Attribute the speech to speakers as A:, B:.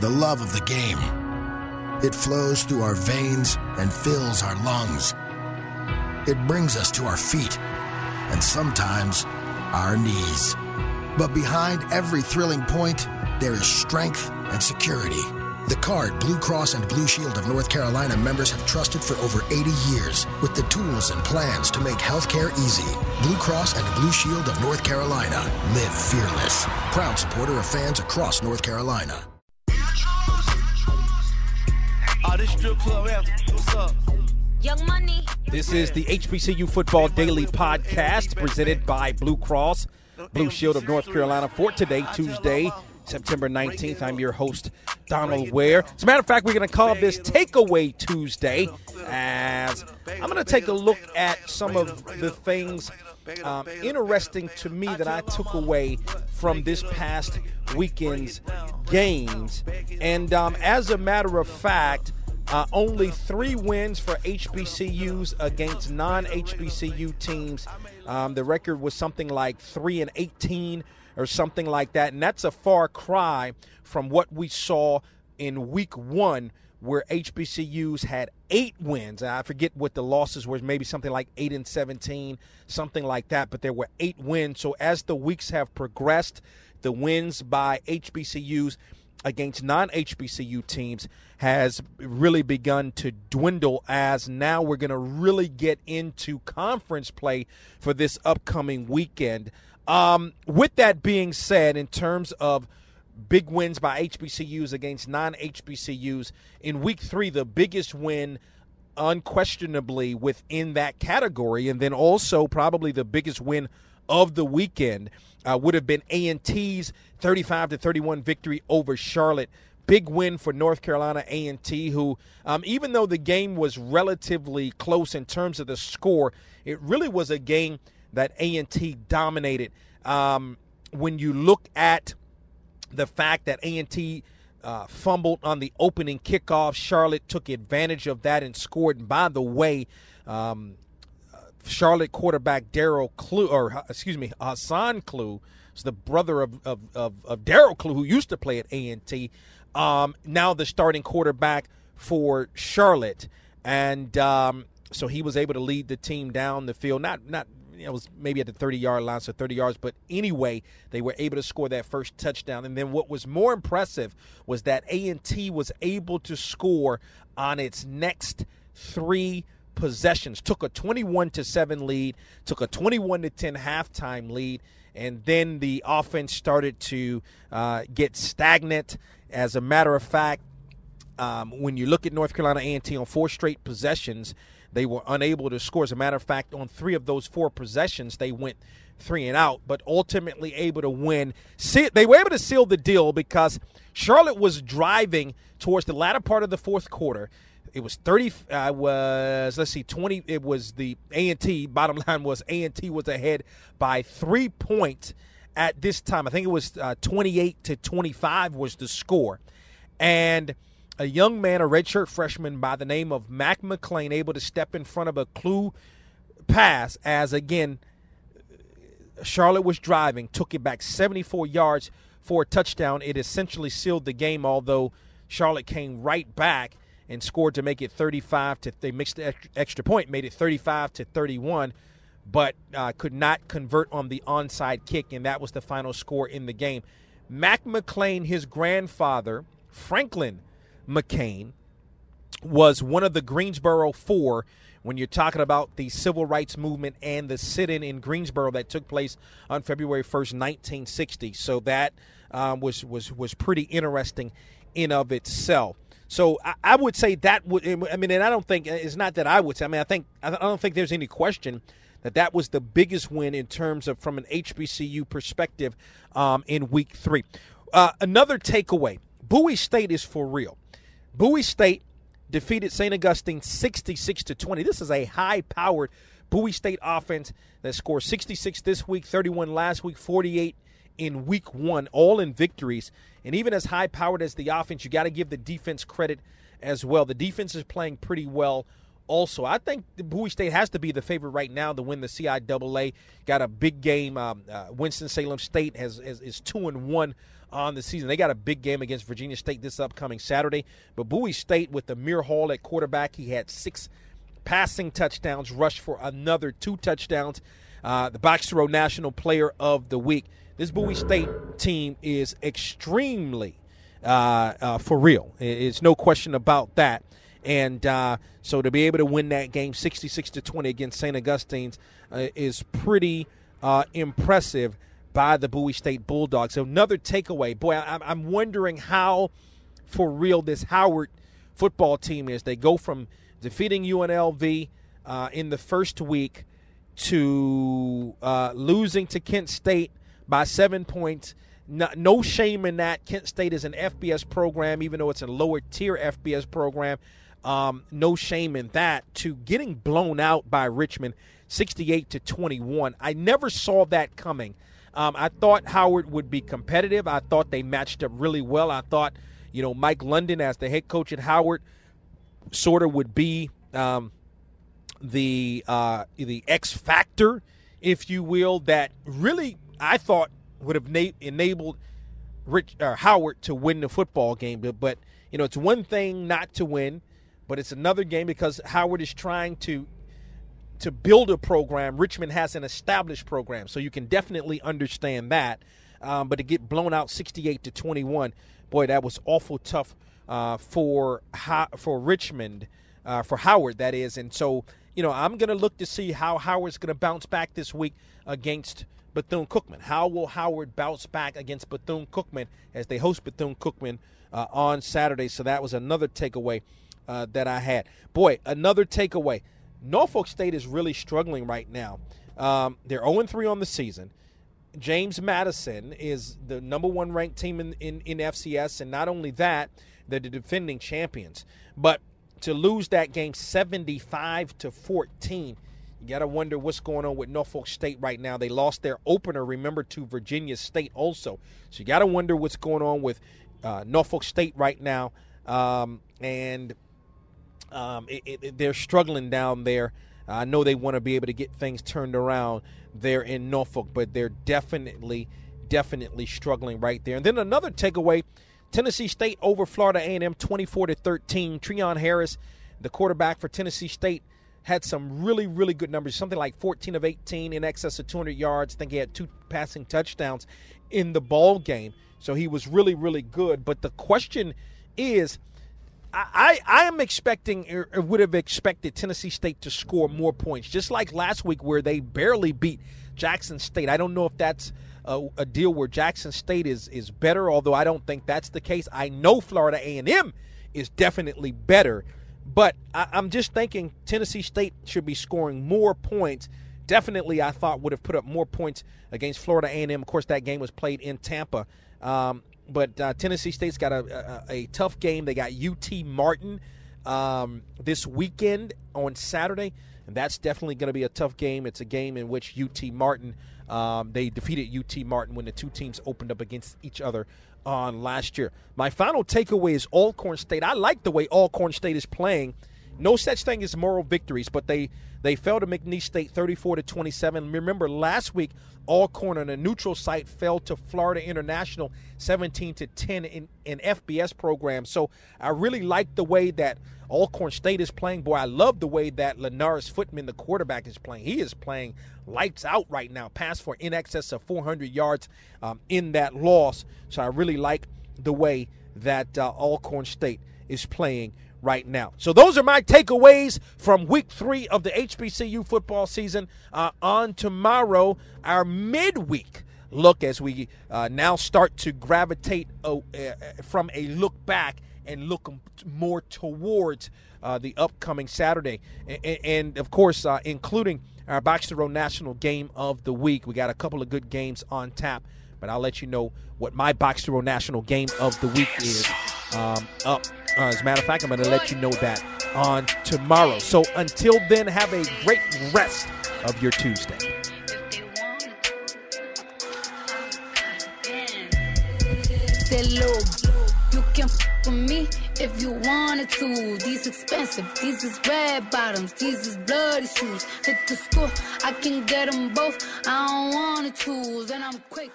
A: the love of the game. It flows through our veins and fills our lungs. It brings us to our feet and sometimes our knees. But behind every thrilling point, there is strength and security. The card Blue Cross and Blue Shield of North Carolina members have trusted for over 80 years with the tools and plans to make healthcare easy. Blue Cross and Blue Shield of North Carolina. Live fearless. Proud supporter of fans across North Carolina.
B: This strip club anthem. What's up?
C: Young Money.
D: This is the HBCU Football Daily Podcast presented by Blue Cross, Blue Shield of North Carolina for today, Tuesday, September 19th. I'm your host, Donald Ware. As a matter of fact, we're going to call this Takeaway Tuesday as I'm going to take a look at some of the things um, interesting to me that I took away from this past weekend's games. And um, as a matter of fact, uh, only three wins for HBCUs against non-HBCU teams. Um, the record was something like three and 18 or something like that, and that's a far cry from what we saw in Week One, where HBCUs had eight wins. I forget what the losses were, maybe something like eight and 17, something like that. But there were eight wins. So as the weeks have progressed, the wins by HBCUs against non HBCU teams has really begun to dwindle as now we're going to really get into conference play for this upcoming weekend. Um, with that being said, in terms of big wins by HBCUs against non HBCUs, in week three, the biggest win unquestionably within that category, and then also probably the biggest win of the weekend uh, would have been A&T's 35 to 31 victory over Charlotte. Big win for North Carolina A&T, who, um, even though the game was relatively close in terms of the score, it really was a game that A&T dominated. Um, when you look at the fact that A&T uh, fumbled on the opening kickoff, Charlotte took advantage of that and scored. And by the way, um, Charlotte quarterback Daryl Klugh, or excuse me, Hasaan Klugh, is the brother of of, of, of Daryl Klugh, who used to play at A and T. Um, now the starting quarterback for Charlotte, and um, so he was able to lead the team down the field. Not not it was maybe at the 30 yard line, so 30 yards. But anyway, they were able to score that first touchdown. And then what was more impressive was that A and T was able to score on its next three possessions. Took a 21 to 7 lead, took a 21 to 10 halftime lead, and then the offense started to uh, get stagnant. As a matter of fact, um, when you look at North Carolina A&T on four straight possessions, they were unable to score. As a matter of fact, on three of those four possessions, they went three and out, but ultimately able to win. They were able to seal the deal because Charlotte was driving towards the latter part of the fourth quarter. It was 30 I was let's see 20 it was the A&T bottom line was A&T was ahead by 3 points at this time. I think it was uh, 28 to 25 was the score. And a young man, a redshirt freshman by the name of Mac McCain able to step in front of a Klugh pass as again Charlotte was driving, took it back 74 yards for a touchdown. It essentially sealed the game although Charlotte came right back and scored to make it 35 to they mixed the extra point, made it 35 to 31, but uh, could not convert on the onside kick, and that was the final score in the game. Mac McCain, his grandfather, Franklin McCain, was one of the Greensboro Four when you're talking about the civil rights movement and the sit-in in Greensboro that took place on February 1st, 1960. So that um, was was was pretty interesting in of itself. So I, I, would say that would. I mean, and I don't think it's not that I would say. I mean, I think I don't think there's any question that that was the biggest win in terms of from an HBCU perspective um, in Week Three. Uh, another takeaway: Bowie State is for real. Bowie State defeated St. Augustine 66 to 20. This is a high-powered Bowie State offense that scored 66 this week, 31 last week, 48 in week one, all in victories. And even as high powered as the offense, you got to give the defense credit as well. The defense is playing pretty well also. I think Bowie State has to be the favorite right now to win the CIAA. Got a big game. Um, uh, Winston Salem State has, has is two and one on the season. They got a big game against Virginia State this upcoming Saturday. But Bowie State with Amir Hall at quarterback, he had six passing touchdowns, rushed for another two touchdowns. Uh, the BOXTOROW National Player of the Week. This Bowie State team is extremely uh, uh, for real. It's no question about that. And uh, so to be able to win that game 66 to 20 against St. Augustine's uh, is pretty uh, impressive by the Bowie State Bulldogs. So another takeaway. Boy, I, I'm wondering how for real this Howard football team is. They go from defeating UNLV uh, in the first week to losing to Kent State by seven points. No, no, shame in that. Kent State is an FBS program, even though it's a lower tier FBS program. Um, no shame in that. To getting blown out by Richmond, 68 to 21. I never saw that coming. Um, I thought Howard would be competitive. I thought they matched up really well. I thought, you know, Mike London as the head coach at Howard sort of would be um, the uh, the X factor, if you will, that really I thought would have na- enabled Rich or Howard to win the football game. But, but you know, it's one thing not to win, but it's another game because Howard is trying to to build a program. Richmond has an established program, so you can definitely understand that. Um, but to get blown out 68 to 21, boy, that was awful tough uh, for for Richmond, uh, for Howard, that is. And so, you know, I'm going to look to see how Howard's going to bounce back this week against Bethune Cookman. How will Howard bounce back against Bethune Cookman as they host Bethune Cookman uh, on Saturday? So that was another takeaway uh, that I had. Boy, another takeaway. Norfolk State is really struggling right now. Um, they're 0 3 on the season. James Madison is the number one ranked team in, in, in FCS, and not only that, they're the defending champions. But to lose that game 75 to 14, you got to wonder what's going on with Norfolk State right now. They lost their opener, remember, to Virginia State also. So you got to wonder what's going on with uh, Norfolk State right now. Um, and um, it, it, they're struggling down there. I know they want to be able to get things turned around there in Norfolk, but they're definitely, definitely struggling right there. And then another takeaway Tennessee State over Florida A&M 24 to 13. Treon Harris, the quarterback for Tennessee State, had some really, really good numbers, something like 14 of 18 in excess of 200 yards. I think he had two passing touchdowns in the ball game. So he was really, really good. But the question is, I, I am expecting or would have expected Tennessee State to score more points, just like last week where they barely beat Jackson State. I don't know if that's a, a, deal where Jackson State is is better, although I don't think that's the case. I know Florida A and M is definitely better, but I, I'm just thinking Tennessee State should be scoring more points. Definitely, I thought would have put up more points against Florida A&M. Of course, that game was played in Tampa, um, but uh, Tennessee State's got a, a, a, tough game. They got UT Martin um, this weekend on Saturday, and that's definitely going to be a tough game. It's a game in which UT Martin um, they defeated UT Martin when the two teams opened up against each other on last year. My final takeaway is Alcorn State. I like the way Alcorn State is playing. No such thing as moral victories, but they they fell to McNeese State 34 to 27. Remember last week Alcorn on a neutral site fell to Florida International 17 to 10 in in FBS program. So I really like the way that Alcorn State is playing. Boy, I love the way that Lanaris Footman, the quarterback, is playing. He is playing lights out right now. Pass for in excess of 400 yards um, in that loss. So I really like the way that uh, Alcorn State is playing right now. So those are my takeaways from week three of the HBCU football season. Uh, on tomorrow, our midweek look as we uh, now start to gravitate uh, uh from a look back and look more towards uh, the upcoming Saturday. And, and of course, uh, including our BOXTOROW National Game of the Week. We got a couple of good games on tap, but I'll let you know what my BOXTOROW National Game of the Week is um, up. Uh, as a matter of fact, I'm going to let you know that on tomorrow. So until then, have a great rest of your Tuesday.
C: You can with me if you wanted to. These expensive, these is red bottoms, these is bloody shoes. Hit the school, I can get them both. I don't wanna choose, and I'm quick.